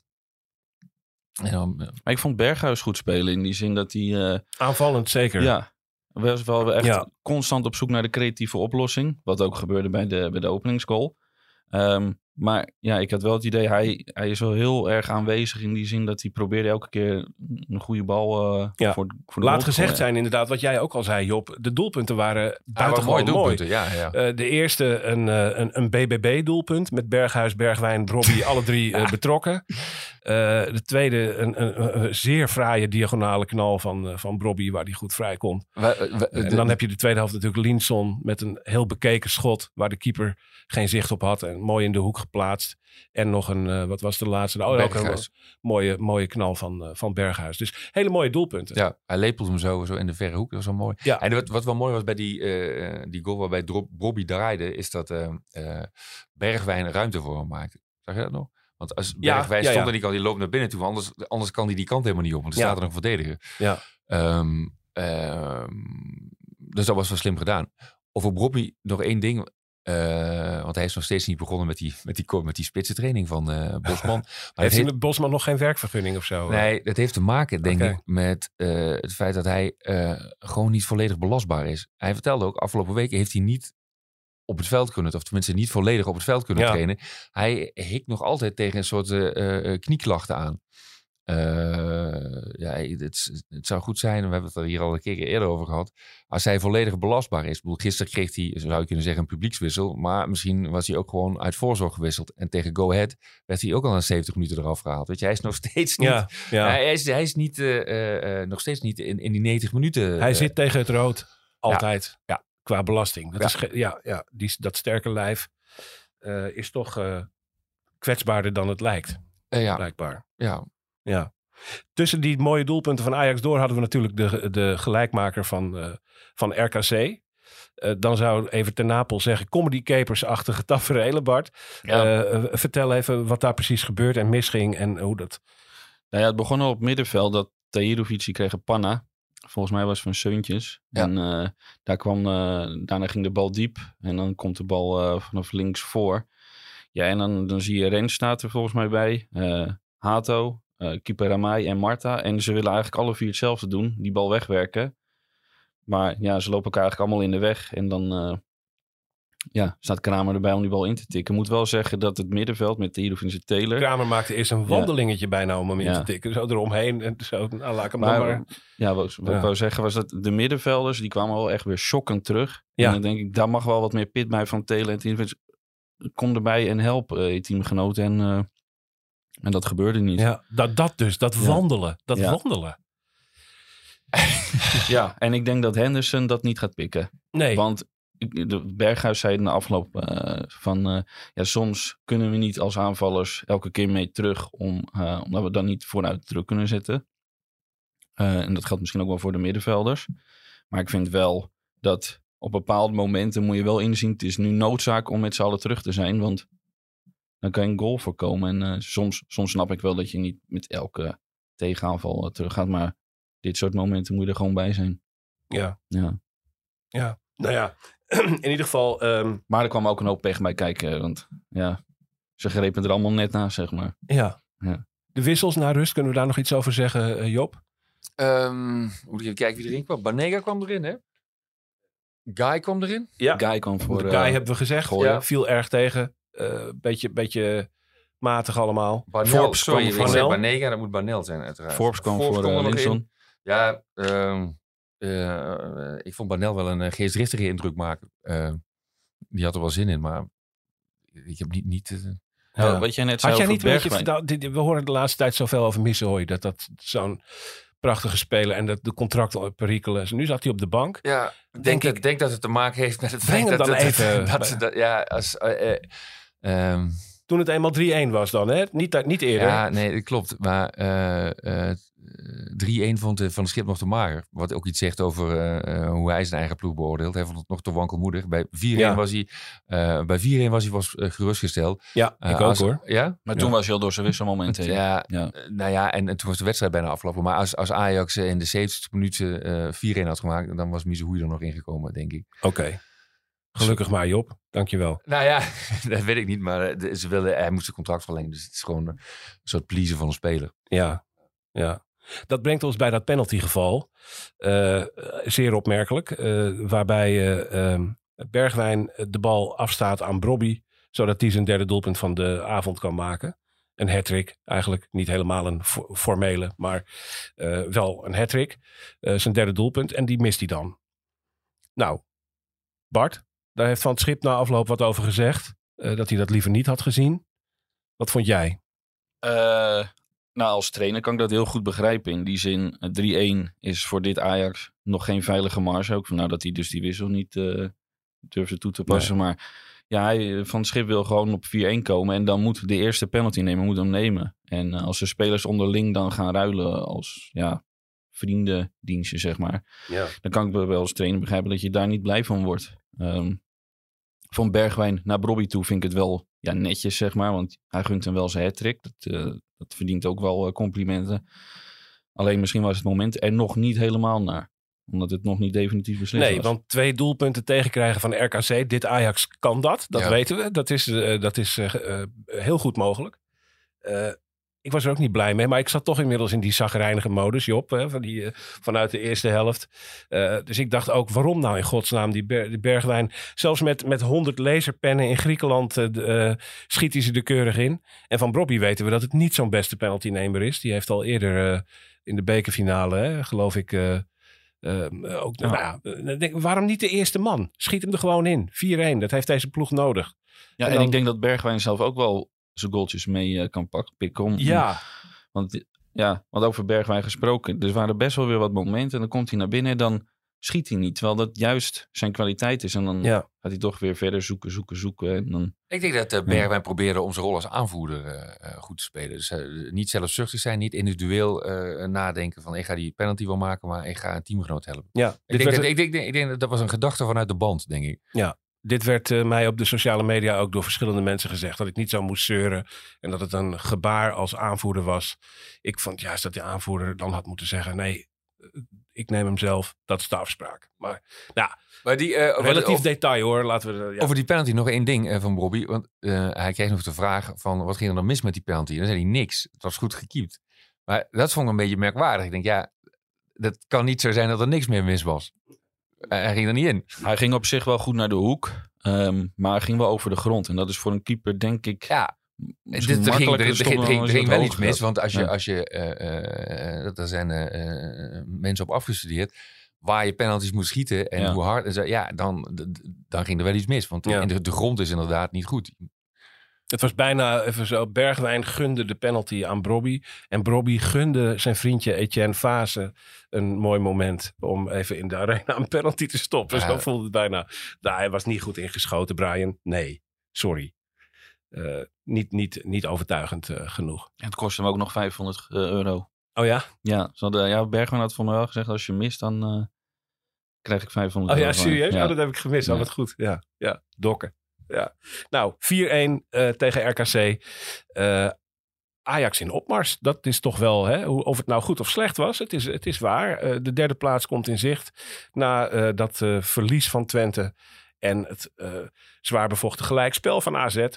dan, eh, Maar ik vond Berghuis goed spelen in die zin dat hij... eh, Aanvallend zeker. Ja, was wel echt Ja. constant op zoek naar de creatieve oplossing. Wat ook gebeurde bij de, bij de openingsgoal. Ehm, maar ja, ik had wel het idee, hij, hij is wel heel erg aanwezig in die zin dat hij probeerde elke keer een goede bal eh, Ja. voor, voor de Laat gezegd zijn inderdaad, wat jij ook al zei Job. De doelpunten waren buitengewoon mooi mooi. doelpunten. Ja, ja. Eh, de eerste een, eh, een, een BBB-doelpunt met Berghuis, Bergwijn, Brobby, alle drie eh, betrokken. Eh, de tweede een, een, een zeer fraaie diagonale knal van, van Brobby, waar die goed vrij komt. We- we- En dan heb je de tweede helft natuurlijk Linson met een heel bekeken schot, waar de keeper geen zicht op had en mooi in de hoek geplaatst. En nog een, eh, wat was de laatste? Oh, ook een mooie, mooie knal van, eh, van Berghuis. Dus hele mooie doelpunten. Ja, hij lepelt hem zo, zo in de verre hoek. Dat was wel mooi. Ja. En wat, wat wel mooi was bij die, eh, die goal waarbij Bobby draaide, is dat Bergwijn ruimte voor hem maakte. Zag je dat nog? Want als Bergwijn ja, stond en die kant, die loopt naar binnen toe. Anders, anders kan hij die kant helemaal niet op. Want er staat er een verdediger. Ja. Ehm, ehm, dus dat was wel slim gedaan. Over Bobby nog één ding. Eh, want hij is nog steeds niet begonnen met die, met die, met die spitsentraining van eh, Bosman. Maar Heeft met Bosman nog geen werkvergunning of zo? Nee, dat heeft te maken, denk ik, met eh, het feit dat hij eh, gewoon niet volledig belastbaar is. Hij vertelde ook, afgelopen weken heeft hij niet op het veld kunnen, of tenminste niet volledig op het veld kunnen Ja. trainen. Hij hikt nog altijd tegen een soort eh, eh, knieklachten aan. Eh, ja, het, het zou goed zijn, we hebben het er hier al een keer eerder over gehad, als hij volledig belastbaar is. Ik bedoel, gisteren kreeg hij, zou je kunnen zeggen, een publiekswissel, maar misschien was hij ook gewoon uit voorzorg gewisseld. En tegen Go Ahead werd hij ook al na 70 minuten eraf gehaald. Weet je, hij is nog steeds niet Ja, ja. hij, is, hij is niet, eh, eh, nog steeds niet in, in die 90 minuten. Hij zit tegen het rood. Altijd. Ja. qua belasting. Dat, Ja. is ja, ja, die, dat sterke lijf is toch kwetsbaarder dan het lijkt, ja, blijkbaar. ja. Ja. Tussen die mooie doelpunten van Ajax door hadden we natuurlijk de, de gelijkmaker van, eh, van RKC. Eh, dan zou even ten Napel zeggen, comedy capers-achtige tafereelen, Bart. Ja. Eh, vertel even wat daar precies gebeurt en misging en hoe dat... Nou ja, het begon al op middenveld dat Tahirovic die kreeg een panna. Volgens mij was het van Seuntjes. Ja. En eh, daar kwam, eh, daarna ging de bal diep. En dan komt de bal eh, vanaf links voor. Ja, en dan, dan zie je Rens staat er volgens mij bij. eh, Hato, eh Keeper Ramai en Marta. En ze willen eigenlijk alle vier hetzelfde doen. Die bal wegwerken. Maar ja, ze lopen elkaar eigenlijk allemaal in de weg. En dan eh, ja, staat Kramer erbij om die bal in te tikken. Ik moet wel zeggen dat het middenveld met Tahirovic en Taylor... Kramer maakte eerst een wandelingetje bijna om hem in Ja. te tikken. Zo eromheen en zo, nou, laat ik hem Maar, ja, wat, wat Ja. ik wou zeggen was dat de middenvelders, die kwamen wel echt weer schokkend terug. Ja. En dan denk ik, daar mag wel wat meer pit bij van Telen en. Kom erbij en help eh, je teamgenoten. En, eh, en dat gebeurde niet. Ja, dat, dat dus, dat Ja. wandelen, dat Ja. wandelen. Ja, en ik denk dat Henderson dat niet gaat pikken. Nee, Want Berghuis zei in de afloop eh, van... eh, ja, soms kunnen we niet als aanvallers elke keer mee terug... Om, eh, omdat we dan niet vooruit terug kunnen zetten. Eh, en dat geldt misschien ook wel voor de middenvelders. Maar ik vind wel dat op bepaalde momenten moet je wel inzien... het is nu noodzaak om met z'n allen terug te zijn. Want dan kan je een goal voorkomen. En eh, soms, soms snap ik wel dat je niet met elke tegenaanval eh, terug gaat. Maar dit soort momenten moet je er gewoon bij zijn. ja, Ja. ja. Nou ja, in ieder geval... ehm, Maar er kwam ook een hoop pech bij kijken. Want ja, ze grepen er allemaal net na, zeg maar. Ja. Ja. De wissels naar rust, kunnen we daar nog iets over zeggen, eh, Job? Ehm, moet ik even kijken wie erin kwam. Banega kwam erin, hè? Guy kwam erin. Ja. Guy kwam voor... de guy eh, hebben we gezegd. Ja. Viel erg tegen. Eh, beetje, beetje matig allemaal. Banel, Forbes sorry, kwam voor Banel. Banega, dat moet Banel zijn uiteraard. Forbes kwam voor er eh. Linson. Ja, ehm, eh, ik vond Banel wel een geestdriftige indruk maken. Eh, die had er wel zin in, maar ik heb niet... niet Ja, Ja. Wat jij net zei Had jij over niet, weet je, Bergwijn. verteld- dit- we horen de laatste tijd zoveel over Missehooi. Dat dat zo'n prachtige speler en dat de contracten perikelen. is. Nu zat hij op de bank. Ja, ik Denk denk, ik- dat, denk dat het te maken heeft met het Breng feit hem dat... dan dat- even dat, bij- dat- dat- ja, als... ehm, Toen het eenmaal 3-1 was dan, hè? Niet, niet eerder. ja, nee, dat klopt. Maar eh, eh, 3-1 vond Van de Schip nog te mager. Wat ook iets zegt over eh, eh, hoe hij zijn eigen ploeg beoordeelt. Hij vond het nog te wankelmoedig. Bij 4-1 Ja. was hij, eh, bij 4-1 was hij was, gerustgesteld. Ja, ik ook als- hoor. Ja? Maar toen was hij al door zijn wisselmoment heen. Ja, Ja. nou ja, en, en toen was de wedstrijd bijna afgelopen. Maar als, als Ajax in de 70 minuten eh 4-1 had gemaakt, dan was Misehoei er nog ingekomen, denk ik. Oké. Gelukkig maar, Job. Dankjewel. Nou ja, dat weet ik niet, maar eh, ze wilden, hij moest zijn contract verlengen. Dus het is gewoon een soort pleasen van een speler. Ja, ja. Dat brengt ons bij dat penaltygeval. Eh zeer opmerkelijk. eh, waarbij eh, ehm, Bergwijn de bal afstaat aan Brobby. Zodat hij zijn derde doelpunt van de avond kan maken. Een hat-trick. Eigenlijk niet helemaal een fo- formele, maar wel een hat-trick. Eh, zijn derde doelpunt. En die mist hij dan. Nou, Bart, daar heeft Van het Schip na afloop wat over gezegd. eh, dat hij dat liever niet had gezien. Wat vond jij? Eh, nou, als trainer kan ik dat heel goed begrijpen. In die zin, eh, 3-1 is voor dit Ajax nog geen veilige marge. Ook vandaar dat hij dus die wissel niet eh, durfde toe te passen. Maar ja, hij, eh, Van het Schip wil gewoon op 4-1 komen. En dan moet de eerste penalty nemen, moet hem nemen. En eh, als de spelers onderling dan gaan ruilen als ja, vriendendienstje, zeg maar. Ja. dan kan ik wel als trainer begrijpen dat je daar niet blij van wordt. Ehm, van Bergwijn naar Brobby toe vind ik het wel ja, netjes, zeg maar. Want hij gunt hem wel zijn hat-trick. Dat, eh, dat verdient ook wel eh, complimenten. Alleen misschien was het moment er nog niet helemaal naar. Omdat het nog niet definitief beslist Nee, was. want twee doelpunten tegenkrijgen van RKC. Dit Ajax kan dat. Dat Ja. weten we. Dat is, eh, dat is heel goed mogelijk. Ik was er ook niet blij mee. Maar ik zat toch inmiddels in die zagrijnige modus, Job. Hè, van die, eh, vanuit de eerste helft. Eh, dus ik dacht ook, waarom nou in godsnaam die, Ber- die Bergwijn... Zelfs met, met 100 laserpennen in Griekenland de, eh, schiet hij ze er keurig in. En van Brobby weten we dat het niet zo'n beste penaltynemer is. Die heeft al eerder in de bekerfinale, hè, geloof ik... eh, eh, ook, nou denk waarom niet de eerste man? Schiet hem er gewoon in. 4-1, dat heeft deze ploeg nodig. ja, en ik denk dat Bergwijn zelf ook wel zijn goaltjes mee eh, kan pakken, pikken. Om, Ja, Want ja, want over Bergwijn gesproken. Er waren best wel weer wat momenten. En dan komt hij naar binnen. Dan schiet hij niet. Terwijl dat juist zijn kwaliteit is. En dan Ja. gaat hij toch weer verder zoeken, zoeken, zoeken. En dan, Ik denk dat uh, Bergwijn probeerde om zijn rol als aanvoerder uh, goed te spelen. Dus uh, niet zelfzuchtig zijn, niet individueel nadenken van ik ga die penalty wel maken, maar ik ga een teamgenoot helpen. Ja, ik, denk dat, ik, denk, ik denk dat dat was een gedachte vanuit de band, denk ik. Ja, dit werd uh, mij op de sociale media ook door verschillende mensen gezegd. Dat ik niet zo moest zeuren. En dat het een gebaar als aanvoerder was. Ik vond juist dat die aanvoerder dan had moeten zeggen: nee, ik neem hem zelf. Dat is de afspraak. Maar ja, maar die, uh, relatief detail hoor. Laten we, ja. Over die penalty nog één ding uh, van Bobby. Want uh, hij kreeg nog de vraag van wat ging er dan mis met die penalty? En dan zei hij niks. Het was goed gekiept. Maar dat vond ik een beetje merkwaardig. Ik denk ja, dat kan niet zo zijn dat er niks meer mis was. Hij ging er niet in. Hij ging op zich wel goed naar de hoek. Um, maar hij ging wel over de grond. En dat is voor een keeper denk ik... Ja, er ging, er, ging, er ging wel iets mis, want als je, ja. als je uh, uh, er zijn uh, mensen op afgestudeerd, waar je penalties moet schieten en Ja. hoe hard, en zo, ja, dan, dan ging er wel iets mis, want Ja. en de, de grond is inderdaad niet goed. Het was bijna even zo. Bergwijn gunde de penalty aan Brobby. En Brobby gunde zijn vriendje Etienne Fase een mooi moment om even in de arena een penalty te stoppen. Ja. Zo voelde het bijna. Nou, hij was niet goed ingeschoten, Brian. Nee, sorry. Eh, niet, niet, niet overtuigend eh, genoeg. En het kostte hem ook nog 500 euro. Oh ja? Ja, ze hadden, ja Bergman had voor mij wel gezegd, als je mist, dan eh, krijg ik 500 Oh ja, euro. van je. serieus? Ja. Oh, dat heb ik gemist. Oh, Ja. wat goed. Ja, ja. dokken. Ja. Nou, 4-1 eh, tegen RKC. Eh, Ajax in opmars. Dat is toch wel, hè, hoe- of het nou goed of slecht was. Het is, het is waar. Eh, de derde plaats komt in zicht. Na dat verlies van Twente en het zwaar bevochten gelijkspel van AZ.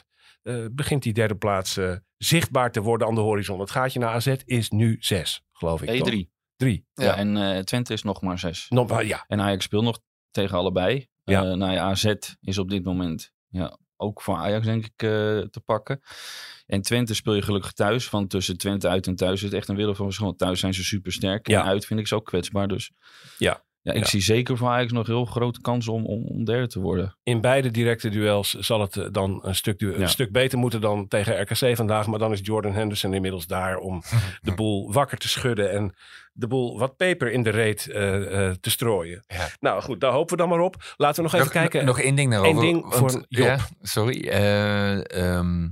begint die derde plaats zichtbaar te worden aan de horizon. Het gaatje naar AZ is nu 6, geloof ik. Nee, toch? drie. Drie. Ja. en Twente is nog maar zes. Nog, maar ja, En Ajax speelt nog tegen allebei. Ja. Ja. nou ja, AZ is op dit moment ja, ook voor Ajax denk ik eh, te pakken. En Twente speel je gelukkig thuis. Want tussen Twente uit en thuis is het echt een wereld van verschil. Thuis zijn ze super sterk. Ja. En uit vind ik ze ook kwetsbaar. Dus Ja. Ja, ik Ja. zie zeker voor Ajax nog heel grote kansen om, om, om derde te worden. in beide directe duels zal het eh, dan een stuk, du- een stuk beter moeten dan tegen RKC vandaag. Maar dan is Jordan Henderson inmiddels daar om de boel wakker te schudden en de boel wat peper in de reet eh, eh, te strooien. Ja. Nou goed, daar hopen we dan maar op. Laten we nog even kijken. Nog één ding daarover. Eén ding want- voor Job. Ja, sorry. Eh, ehm,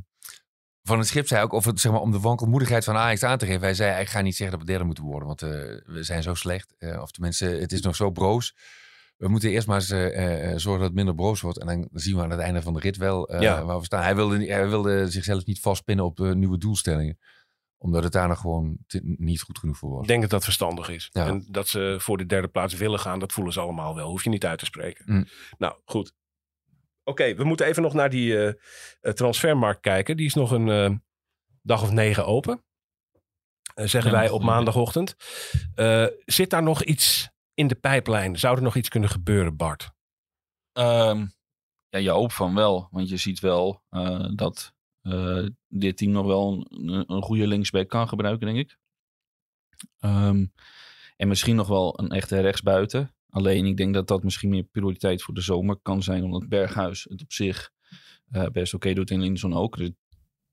van het schip zei ook, of het, zeg maar, om de wankelmoedigheid van Ajax aan te geven. Hij zei, ik ga niet zeggen dat we derde moeten worden, want eh, we zijn zo slecht. Eh, of tenminste, het is nog zo broos. We moeten eerst maar eens eh, zorgen dat het minder broos wordt. En dan zien we aan het einde van de rit wel Ja. waar we staan. Hij wilde, hij wilde zichzelf niet vastpinnen op nieuwe doelstellingen. Omdat het daar nog gewoon niet goed genoeg voor was. Ik denk dat dat verstandig is. Ja. En dat ze voor de derde plaats willen gaan, dat voelen ze allemaal wel. Hoef je niet uit te spreken. Mm. Nou, goed. Oké, we moeten even nog naar die eh, eh, transfermarkt kijken. Die is nog een eh, dag of negen open. Zeggen Ja, wij op maandagochtend. Zit daar nog iets in de pijplijn? Zou er nog iets kunnen gebeuren, Bart? Ehm, ja, je hoopt van wel. Want je ziet wel dat dit team nog wel een, een goede linksback kan gebruiken, denk ik. Ehm, en misschien nog wel een echte rechtsbuiten. Alleen ik denk dat dat misschien meer prioriteit voor de zomer kan zijn. Omdat Berghuis het op zich eh, best oké doet en Linson ook. Dus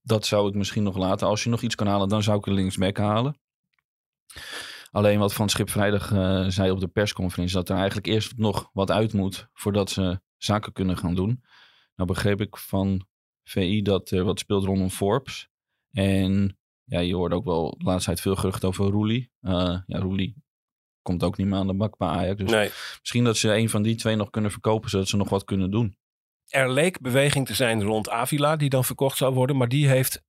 dat zou ik misschien nog laten. Als je nog iets kan halen, dan zou ik een linksback halen. Alleen wat Van Schip vrijdag eh, zei op de persconferentie... dat er eigenlijk eerst nog wat uit moet... voordat ze zaken kunnen gaan doen. Nou begreep ik van VI dat er wat speelt rondom Forbes. En ja, je hoort ook wel de laatste tijd veel gerucht over Roelie. Eh ja, Roelie komt ook niet meer aan de bak bij Ajax. Dus Nee. misschien dat ze een van die twee nog kunnen verkopen... zodat ze nog wat kunnen doen. Er leek beweging te zijn rond Avila, die dan verkocht zou worden. Maar die heeft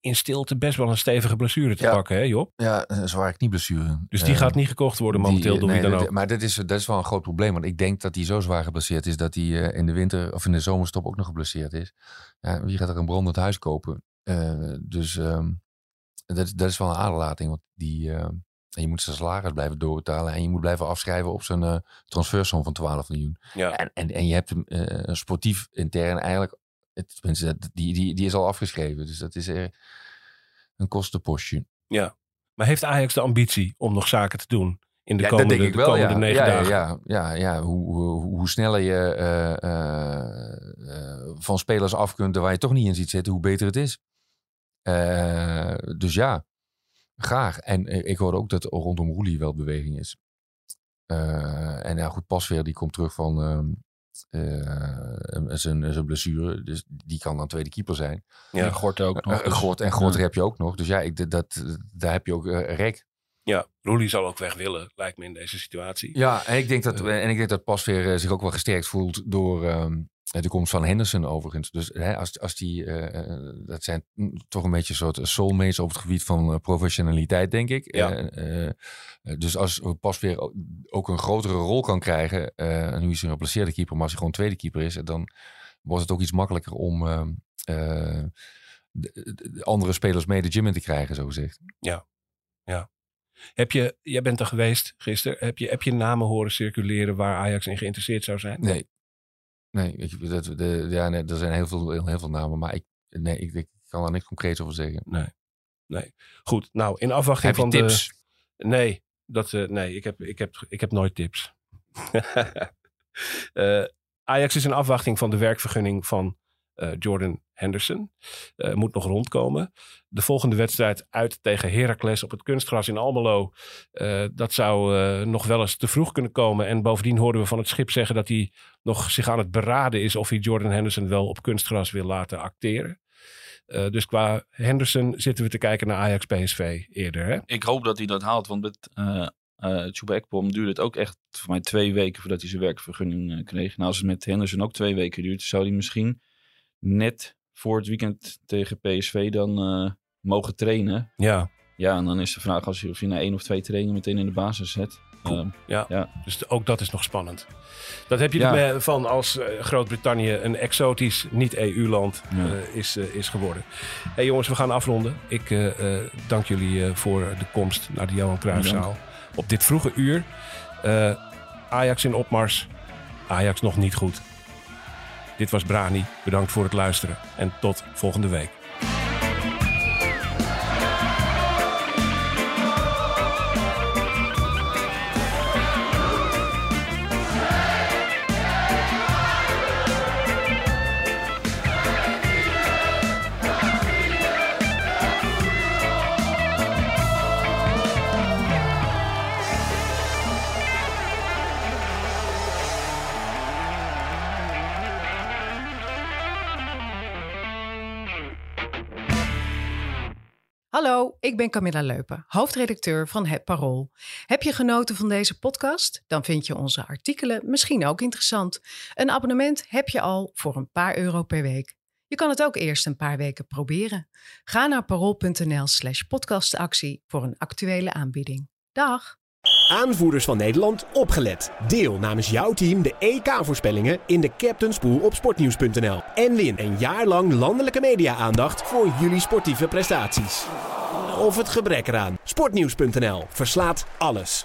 in stilte best wel een stevige blessure te Ja. pakken, hè Job? Ja, een zware knieblessure. Dus die Eh, gaat niet gekocht worden momenteel Die, door wie nee, dan ook. Maar dat is, dat is wel een groot probleem. Want ik denk dat hij zo zwaar geblesseerd is dat hij eh, in de winter of in de zomerstop ook nog geblesseerd is. Ja, wie gaat er een brandend huis kopen? Eh, dus ehm, dat, is- dat is wel een aderlating. Want die, eh, en je moet zijn salaris blijven doorbetalen. En je moet blijven afschrijven op zijn eh transfersom van 12 miljoen. Ja. En, en, en je hebt hem eh, een sportief intern eigenlijk. Het, tenminste, die, die, die is al afgeschreven. Dus dat is eh, een kostenpostje. Ja. Maar heeft Ajax de ambitie om nog zaken te doen in de Ja, komende, dat denk ik wel. Ja, negen ja, dagen? ja, ja, ja. Hoe, hoe, hoe sneller je van spelers af kunt waar je toch niet in ziet zitten, hoe beter het is. Dus ja, graag. En eh, ik hoorde ook dat rondom Roelie wel beweging is. Eh, en ja, goed, Pasveer die komt terug van ehm, eh, zijn, zijn blessure. Dus die kan dan tweede keeper zijn. Ja. En Gort ook nog. Dus- Gort, en Gort ja. heb je ook nog. Dus ja, ik, dat, daar heb je ook rek. Ja, Roelie zal ook weg willen, lijkt me in deze situatie. Ja, en ik denk dat, en ik denk dat Pasveer zich ook wel gesterkt voelt door ehm, de komst van Henderson overigens. Dus hè, als, als die, eh, eh, dat zijn mm, toch een beetje een soort soulmates op het gebied van eh, professionaliteit, denk ik. Ja. Dus als Pasveer ook- ook een grotere rol kan krijgen, en nu is hij een geplaceerde keeper, maar als hij gewoon tweede keeper is, dan wordt het ook iets makkelijker om ehm, eh, de, de andere spelers mee de gym in te krijgen, zo gezegd. Heb je, jij bent er geweest gisteren, heb je, heb je namen horen circuleren waar Ajax in geïnteresseerd zou zijn? Nee. Nee, ik, dat, de, ja, nee, er zijn heel veel, heel, veel namen, maar ik, nee, ik, ik kan daar niks concreets over zeggen. Nee. nee. Goed, nou, in afwachting Heb je van tips? de... Nee, dat, eh, nee ik, heb, ik, heb, ik heb nooit tips. Eh, Ajax is in afwachting van de werkvergunning van Jordan Henderson. Eh, moet nog rondkomen. De volgende wedstrijd uit tegen Heracles op het kunstgras in Almelo. eh, dat zou eh, nog wel eens te vroeg kunnen komen. En bovendien hoorden we van het schip zeggen dat hij nog zich aan het beraden is of hij Jordan Henderson wel op kunstgras wil laten acteren. Eh, dus qua Henderson zitten we te kijken naar Ajax PSV eerder. Hè? Ik hoop dat hij dat haalt, want met uh, uh, duurde het ook echt voor mij twee weken voordat hij zijn werkvergunning uh, kreeg. Nou, als het met Henderson ook twee weken duurt, zou hij misschien net voor het weekend tegen PSV dan uh, mogen trainen. Ja. Ja, en dan is de vraag als je, of je na één of twee trainingen meteen in de basis zet. Cool. ja. ja, dus ook dat is nog spannend. Dat heb je ja. van als uh, Groot-Brittannië een exotisch niet-EU-land ja. uh, is, uh, is geworden. hey jongens, we gaan afronden. Ik dank jullie voor de komst naar de Johan Cruijffzaal. Op dit vroege uur. Ajax in opmars. Ajax nog niet goed. Dit was Brani. Bedankt voor het luisteren. En tot volgende week. Ik ben Camilla Leupen, hoofdredacteur van Het Parool. Heb je genoten van deze podcast? Dan vind je onze artikelen misschien ook interessant. Een abonnement heb je al voor een paar euro per week. Je kan het ook eerst een paar weken proberen. Ga naar parool.nl/slash podcastactie voor een actuele aanbieding. Dag! Aanvoerders van Nederland, opgelet. Deel namens jouw team de EK-voorspellingen in de Captain's Pool op sportnieuws.nl. En win een jaar lang landelijke media-aandacht voor jullie sportieve prestaties. Of het gebrek eraan. Sportnieuws.nl verslaat alles.